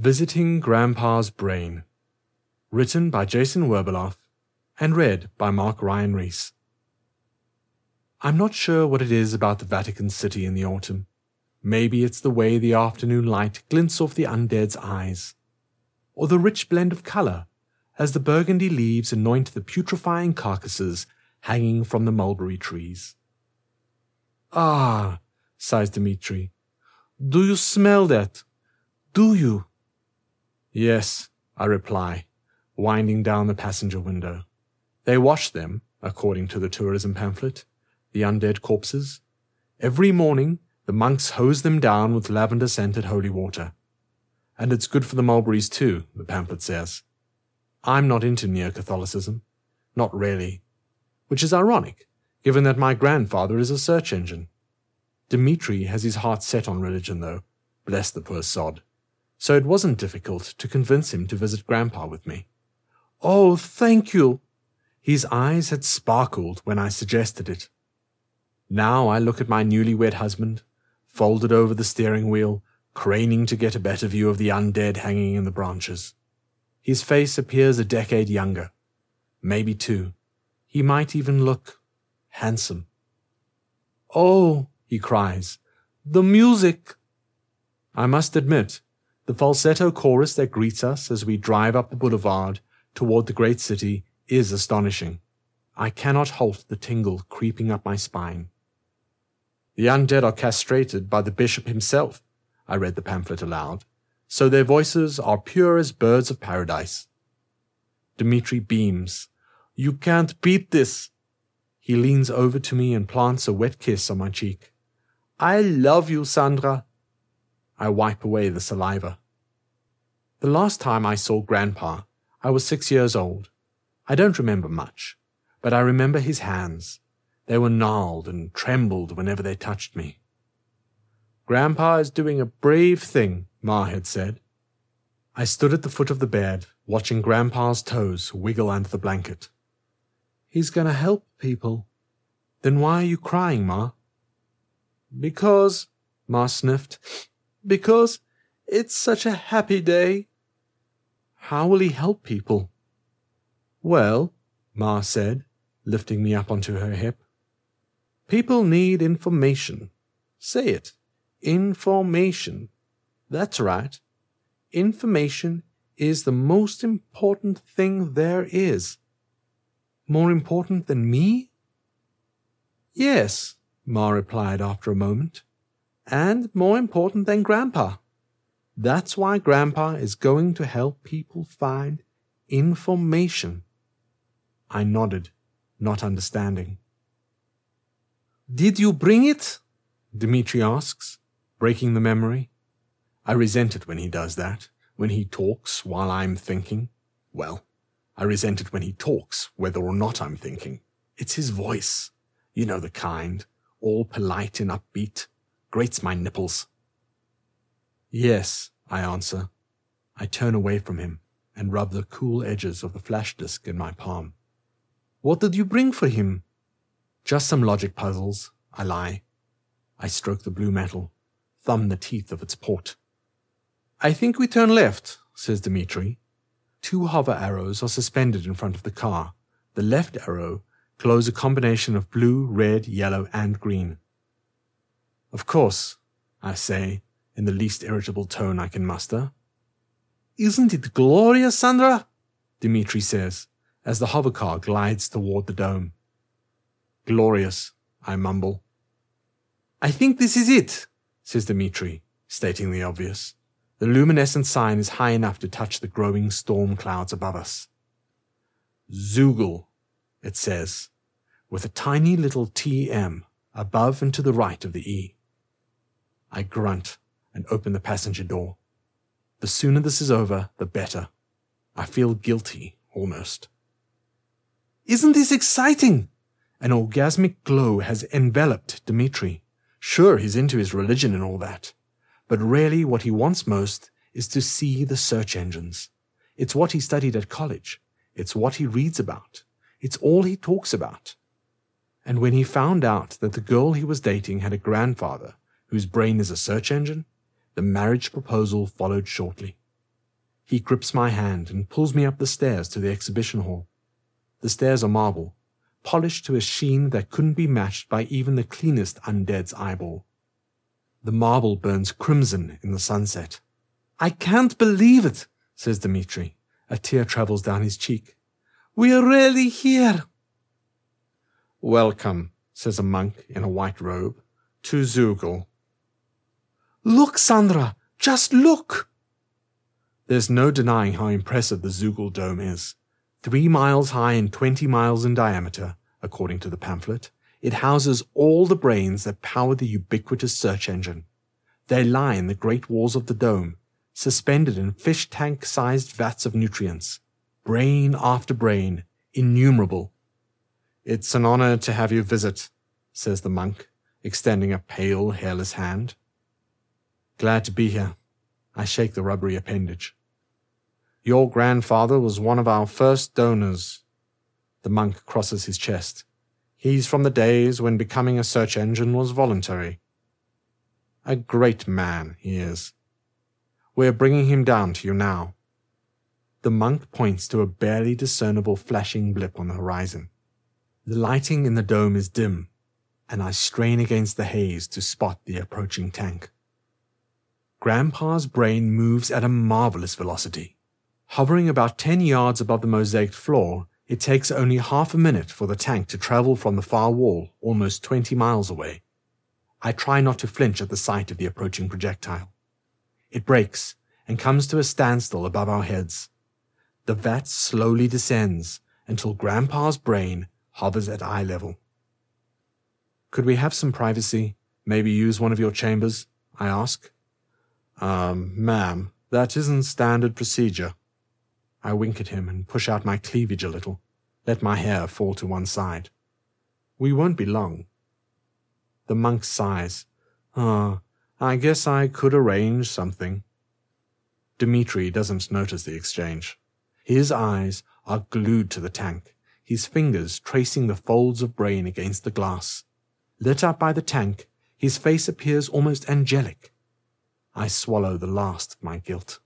Visiting Grandpa's Brain. Written by Jason Werbeloff and read by Marc Ryan Rees. I'm not sure what it is about the Vatican City in the autumn. Maybe it's the way the afternoon light glints off the undead's eyes, or the rich blend of color as the burgundy leaves anoint the putrefying carcasses hanging from the mulberry trees. Ah, sighs Dmitri. Do you smell that? Do you? Yes, I reply, winding down the passenger window. They wash them, according to the tourism pamphlet, the undead corpses. Every morning, the monks hose them down with lavender scented holy water. And it's good for the mulberries too, the pamphlet says. I'm not into Neo Catholicism. Not really. Which is ironic, given that my grandfather is a search engine. Dmitri has his heart set on religion, though. Bless the poor sod so it wasn't difficult to convince him to visit Grandpa with me. Oh, thank you! His eyes had sparkled when I suggested it. Now I look at my newlywed husband, folded over the steering wheel, craning to get a better view of the undead hanging in the branches. His face appears a decade younger, maybe two. He might even look handsome. Oh, he cries, the music! I must admit, the falsetto chorus that greets us as we drive up the boulevard toward the great city is astonishing. I cannot halt the tingle creeping up my spine. The undead are castrated by the bishop himself, I read the pamphlet aloud, so their voices are pure as birds of paradise. Dmitri beams. You can't beat this. He leans over to me and plants a wet kiss on my cheek. I love you, Sandra. I wipe away the saliva. The last time I saw Grandpa, I was six years old. I don't remember much, but I remember his hands. They were gnarled and trembled whenever they touched me. Grandpa is doing a brave thing, Ma had said. I stood at the foot of the bed, watching Grandpa's toes wiggle under the blanket. He's going to help people. Then why are you crying, Ma? Because, Ma sniffed, because it's such a happy day. How will he help people? Well, Ma said, lifting me up onto her hip. People need information. Say it. Information. That's right. Information is the most important thing there is. More important than me? Yes, Ma replied after a moment and more important than Grandpa. That's why Grandpa is going to help people find information. I nodded, not understanding. Did you bring it? Dmitri asks, breaking the memory. I resent it when he does that, when he talks while I'm thinking. Well, I resent it when he talks, whether or not I'm thinking. It's his voice. You know the kind, all polite and upbeat, grates my nipples. Yes, I answer. I turn away from him and rub the cool edges of the flash disk in my palm. What did you bring for him? Just some logic puzzles, I lie. I stroke the blue metal, thumb the teeth of its port. I think we turn left, says Dmitri. Two hover arrows are suspended in front of the car. The left arrow glows a combination of blue, red, yellow, and green. Of course, I say, in the least irritable tone I can muster. Isn't it glorious, Sandra? Dmitri says, as the hovercar glides toward the dome. Glorious, I mumble. I think this is it, says Dmitri, stating the obvious. The luminescent sign is high enough to touch the growing storm clouds above us. Zoogle, it says, with a tiny little TM above and to the right of the E. I grunt and open the passenger door. The sooner this is over, the better. I feel guilty, almost. Isn't this exciting? An orgasmic glow has enveloped Dmitri. Sure, he's into his religion and all that. But really, what he wants most is to see the search engines. It's what he studied at college. It's what he reads about. It's all he talks about. And when he found out that the girl he was dating had a grandfather whose brain is a search engine, the marriage proposal followed shortly. He grips my hand and pulls me up the stairs to the exhibition hall. The stairs are marble, polished to a sheen that couldn't be matched by even the cleanest undead's eyeball. The marble burns crimson in the sunset. I can't believe it, says Dmitri. A tear travels down his cheek. We're really here. Welcome, says a monk in a white robe, to Zoogle. Look, Sandra, just look. There's no denying how impressive the Zoogle Dome is. Three miles high and 20 miles in diameter, according to the pamphlet, it houses all the brains that power the ubiquitous search engine. They lie in the great walls of the dome, suspended in fish tank sized vats of nutrients. Brain after brain, innumerable. It's an honor to have you visit, says the monk, extending a pale, hairless hand. Glad to be here. I shake the rubbery appendage. Your grandfather was one of our first donors. The monk crosses his chest. He's from the days when becoming a search engine was voluntary. A great man, he is. We're bringing him down to you now. The monk points to a barely discernible flashing blip on the horizon. The lighting in the dome is dim, and I strain against the haze to spot the approaching tank. Grandpa's brain moves at a marvelous velocity. Hovering about 10 yards above the mosaic floor, it takes only half a minute for the tank to travel from the far wall, almost 20 miles away. I try not to flinch at the sight of the approaching projectile. It breaks and comes to a standstill above our heads. The vat slowly descends until Grandpa's brain hovers at eye level. Could we have some privacy? Maybe use one of your chambers? I ask. Um, ma'am, that isn't standard procedure. I wink at him and push out my cleavage a little, let my hair fall to one side. We won't be long. The monk sighs. Ah, I guess I could arrange something. Dmitri doesn't notice the exchange. His eyes are glued to the tank, his fingers tracing the folds of brain against the glass. Lit up by the tank, his face appears almost angelic. I swallow the last of my guilt.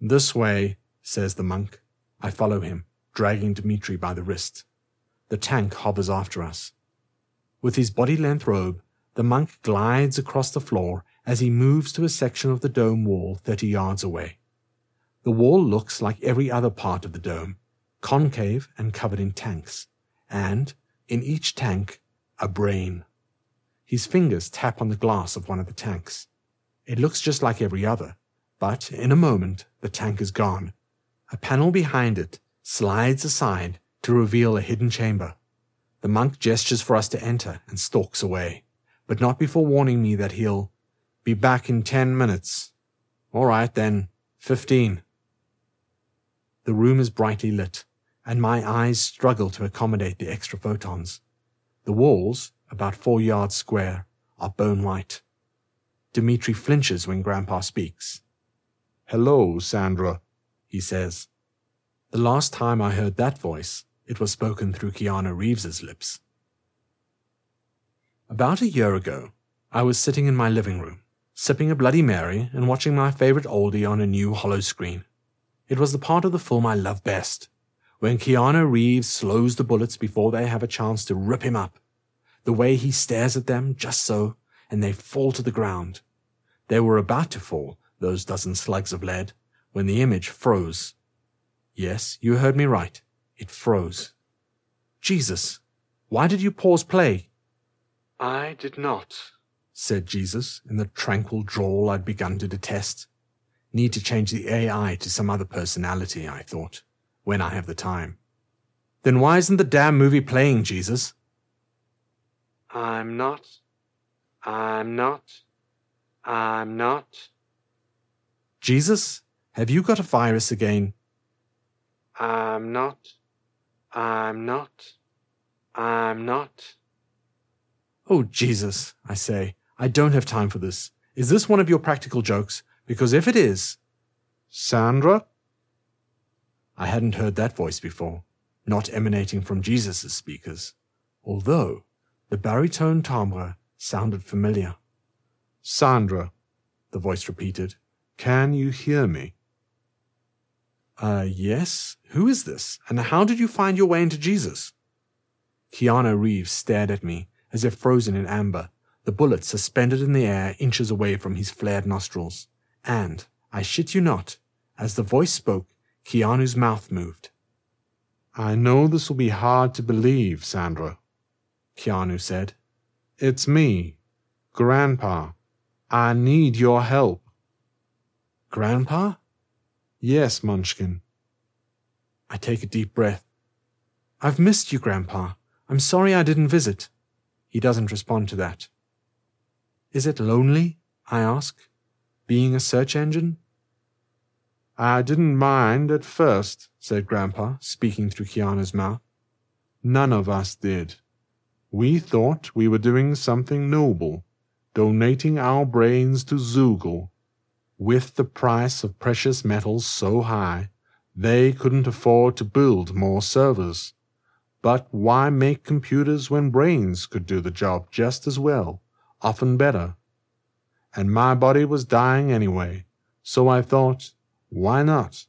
This way, says the monk. I follow him, dragging Dmitri by the wrist. The tank hovers after us. With his body length robe, the monk glides across the floor as he moves to a section of the dome wall 30 yards away. The wall looks like every other part of the dome, concave and covered in tanks, and, in each tank, a brain. His fingers tap on the glass of one of the tanks. It looks just like every other, but in a moment the tank is gone. A panel behind it slides aside to reveal a hidden chamber. The monk gestures for us to enter and stalks away, but not before warning me that he'll be back in ten minutes. All right then, fifteen. The room is brightly lit, and my eyes struggle to accommodate the extra photons. The walls, about four yards square, are bone white. Dmitri flinches when Grandpa speaks. Hello, Sandra, he says. The last time I heard that voice, it was spoken through Keanu Reeves's lips. About a year ago, I was sitting in my living room, sipping a Bloody Mary and watching my favorite oldie on a new hollow screen. It was the part of the film I love best, when Keanu Reeves slows the bullets before they have a chance to rip him up. The way he stares at them just so, and they fall to the ground. They were about to fall, those dozen slugs of lead, when the image froze. Yes, you heard me right. It froze. Jesus, why did you pause play? I did not, said Jesus in the tranquil drawl I'd begun to detest. Need to change the AI to some other personality, I thought, when I have the time. Then why isn't the damn movie playing, Jesus? I'm not. I'm not. I'm not. Jesus, have you got a virus again? I'm not. I'm not. I'm not. Oh, Jesus, I say, I don't have time for this. Is this one of your practical jokes? Because if it is. Sandra? I hadn't heard that voice before, not emanating from Jesus' speakers, although the baritone timbre sounded familiar. Sandra, the voice repeated, can you hear me? Uh, yes? Who is this? And how did you find your way into Jesus? Keanu Reeves stared at me as if frozen in amber, the bullet suspended in the air inches away from his flared nostrils. And, I shit you not, as the voice spoke, Keanu's mouth moved. I know this will be hard to believe, Sandra, Keanu said. It's me, Grandpa. I need your help. Grandpa? Yes, Munchkin. I take a deep breath. I've missed you, Grandpa. I'm sorry I didn't visit. He doesn't respond to that. Is it lonely? I ask. Being a search engine? I didn't mind at first, said Grandpa, speaking through Keanu's mouth. None of us did. We thought we were doing something noble, donating our brains to Zoogle. With the price of precious metals so high, they couldn't afford to build more servers. But why make computers when brains could do the job just as well, often better? And my body was dying anyway, so I thought, why not?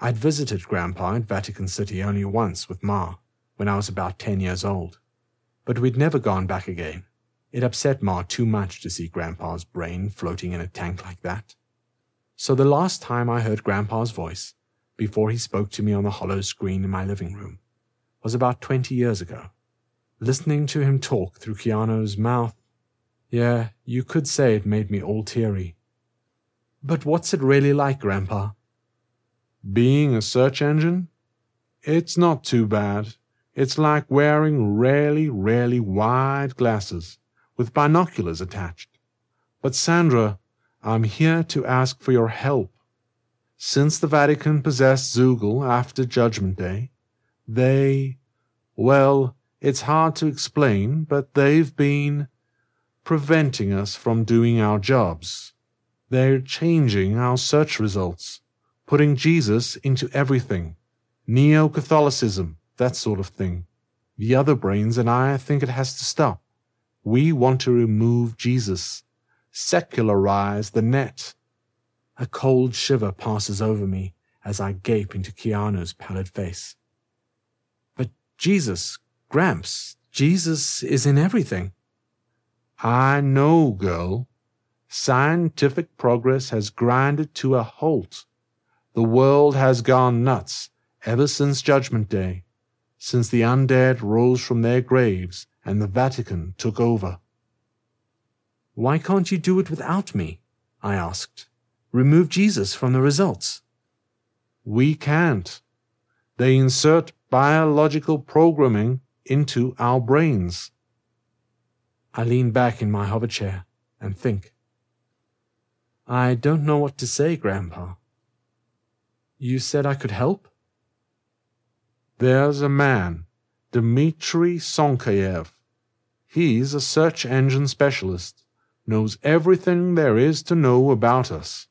I'd visited Grandpa in Vatican City only once with Ma, when I was about 10 years old. But we'd never gone back again. It upset Ma too much to see Grandpa's brain floating in a tank like that. So the last time I heard Grandpa's voice, before he spoke to me on the hollow screen in my living room, was about 20 years ago. Listening to him talk through Keanu's mouth, yeah, you could say it made me all teary. But what's it really like, Grandpa? Being a search engine? It's not too bad. It's like wearing really, really wide glasses with binoculars attached. But Sandra, I'm here to ask for your help. Since the Vatican possessed Zoogle after Judgment Day, they, well, it's hard to explain, but they've been preventing us from doing our jobs. They're changing our search results, putting Jesus into everything. Neo Catholicism, that sort of thing. The other brains and I think it has to stop. We want to remove Jesus, secularize the net. A cold shiver passes over me as I gape into Keanu's pallid face. But Jesus, Gramps, Jesus is in everything. I know, girl. Scientific progress has grinded to a halt. The world has gone nuts ever since Judgment Day, since the undead rose from their graves and the Vatican took over. Why can't you do it without me? I asked. Remove Jesus from the results. We can't. They insert biological programming into our brains. I lean back in my hover chair and think. I don't know what to say, Grandpa. You said I could help? There's a man Dmitry Sonkayev. He's a search engine specialist, knows everything there is to know about us,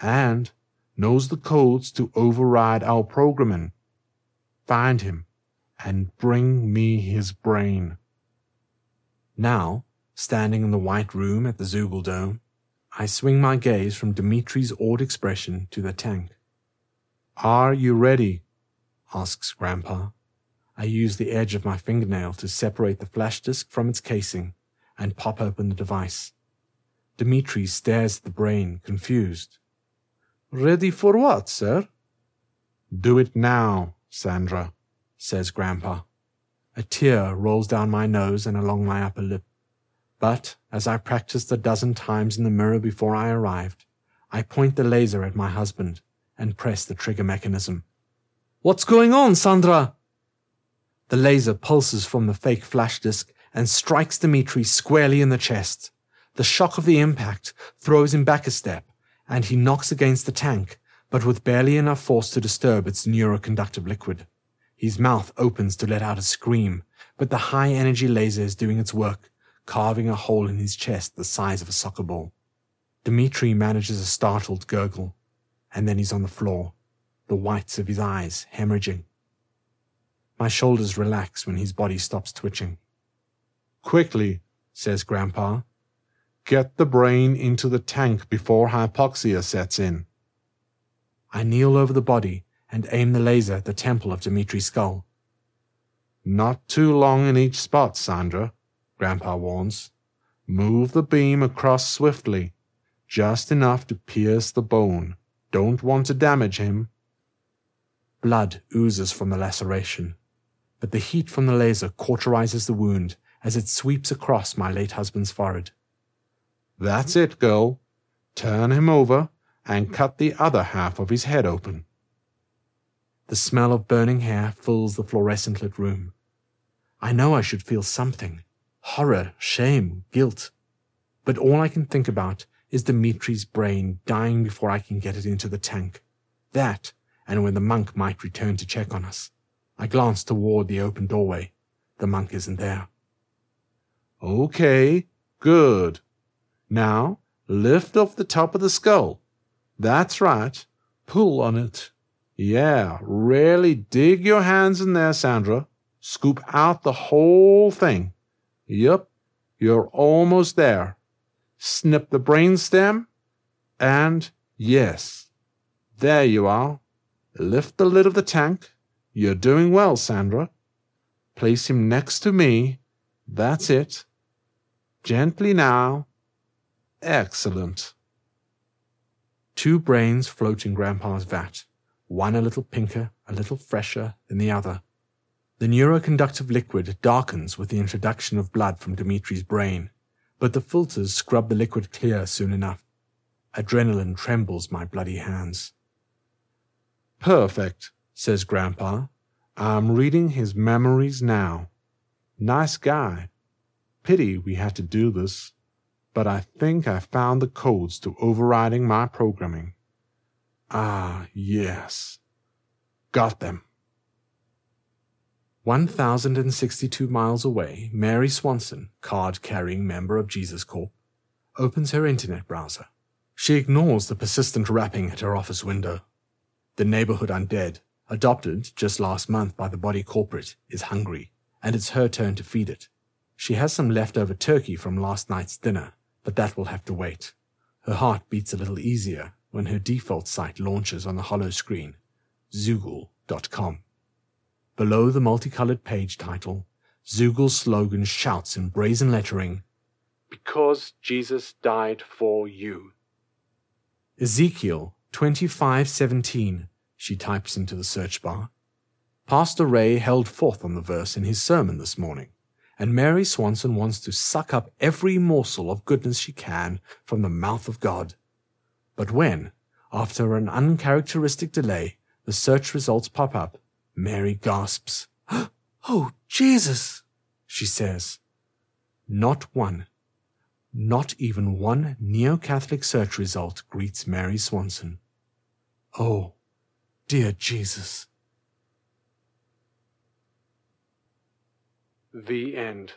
and knows the codes to override our programming. Find him and bring me his brain. Now, standing in the white room at the Zoogle Dome, I swing my gaze from Dmitri's awed expression to the tank. Are you ready? asks Grandpa. I use the edge of my fingernail to separate the flash disk from its casing and pop open the device. Dimitri stares at the brain, confused. Ready for what, sir? Do it now, Sandra, says Grandpa. A tear rolls down my nose and along my upper lip. But, as I practiced a dozen times in the mirror before I arrived, I point the laser at my husband and press the trigger mechanism. What's going on, Sandra? The laser pulses from the fake flash disk and strikes Dimitri squarely in the chest. The shock of the impact throws him back a step, and he knocks against the tank, but with barely enough force to disturb its neuroconductive liquid. His mouth opens to let out a scream, but the high energy laser is doing its work, carving a hole in his chest the size of a soccer ball. Dimitri manages a startled gurgle, and then he's on the floor, the whites of his eyes hemorrhaging. My shoulders relax when his body stops twitching. Quickly, says Grandpa. Get the brain into the tank before hypoxia sets in. I kneel over the body and aim the laser at the temple of Dimitri's skull. Not too long in each spot, Sandra, Grandpa warns. Move the beam across swiftly, just enough to pierce the bone. Don't want to damage him. Blood oozes from the laceration, but the heat from the laser cauterizes the wound as it sweeps across my late husband's forehead. That's it, girl. Turn him over and cut the other half of his head open. The smell of burning hair fills the fluorescent lit room. I know I should feel something horror, shame, guilt. But all I can think about is Dimitri's brain dying before I can get it into the tank. That, and when the monk might return to check on us. I glance toward the open doorway. The monk isn't there. Okay, good. Now, lift off the top of the skull. That's right. Pull on it. Yeah, really dig your hands in there, Sandra. Scoop out the whole thing. Yup, you're almost there. Snip the brainstem, and yes, there you are. Lift the lid of the tank. You're doing well, Sandra. Place him next to me. That's it. Gently now. Excellent. Two brains float in Grandpa's vat, one a little pinker, a little fresher than the other. The neuroconductive liquid darkens with the introduction of blood from Dimitri's brain, but the filters scrub the liquid clear soon enough. Adrenaline trembles my bloody hands. Perfect, says Grandpa. I'm reading his memories now. Nice guy. Pity we had to do this, but I think I found the codes to overriding my programming. Ah, yes. Got them. 1,062 miles away, Mary Swanson, card carrying member of Jesus Corp, opens her internet browser. She ignores the persistent rapping at her office window. The neighborhood undead, adopted just last month by the body corporate, is hungry, and it's her turn to feed it. She has some leftover turkey from last night's dinner, but that will have to wait. Her heart beats a little easier when her default site launches on the hollow screen, Zoogle.com. Below the multicolored page title, Zoogle's slogan shouts in brazen lettering, Because Jesus died for you. Ezekiel 25:17, she types into the search bar. Pastor Ray held forth on the verse in his sermon this morning, and Mary Swanson wants to suck up every morsel of goodness she can from the mouth of God. But when, after an uncharacteristic delay, the search results pop up, Mary gasps. Oh, Jesus, she says. Not one, not even one neo Catholic search result greets Mary Swanson. Oh, dear Jesus. The end.